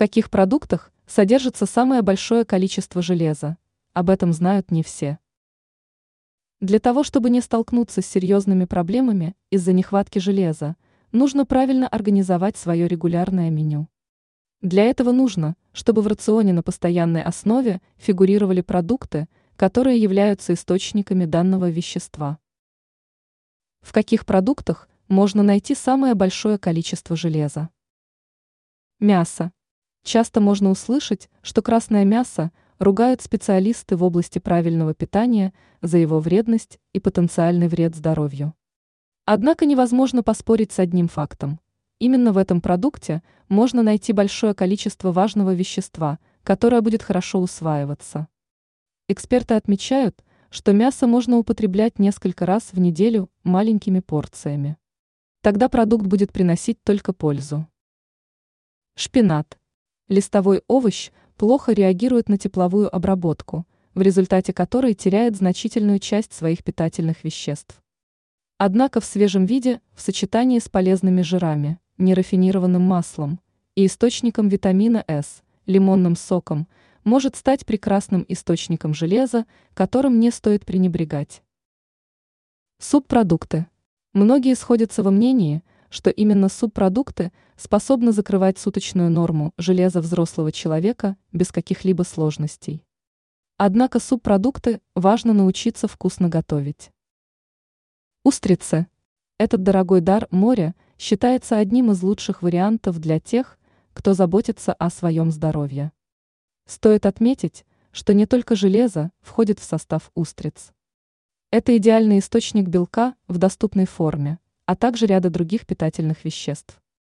каких продуктах содержится самое большое количество железа? Об этом знают не все. Для того, чтобы не столкнуться с серьезными проблемами из-за нехватки железа, нужно правильно организовать свое регулярное меню. Для этого нужно, чтобы в рационе на постоянной основе фигурировали продукты, которые являются источниками данного вещества. В каких продуктах можно найти самое большое количество железа? Мясо. Часто можно услышать, что красное мясо ругают специалисты в области правильного питания за его вредность и потенциальный вред здоровью. Однако невозможно поспорить с одним фактом. Именно в этом продукте можно найти большое количество важного вещества, которое будет хорошо усваиваться. Эксперты отмечают, что мясо можно употреблять несколько раз в неделю маленькими порциями. Тогда продукт будет приносить только пользу. Шпинат. Листовой овощ плохо реагирует на тепловую обработку, в результате которой теряет значительную часть своих питательных веществ. Однако в свежем виде, в сочетании с полезными жирами, нерафинированным маслом и источником витамина С, лимонным соком, может стать прекрасным источником железа, которым не стоит пренебрегать. Субпродукты. Многие сходятся во мнении, что именно субпродукты способны закрывать суточную норму железа взрослого человека без каких-либо сложностей. Однако субпродукты важно научиться вкусно готовить. Устрицы. Этот дорогой дар моря считается одним из лучших вариантов для тех, кто заботится о своем здоровье. Стоит отметить, что не только железо входит в состав устриц. Это идеальный источник белка в доступной форме – а также ряда других питательных веществ.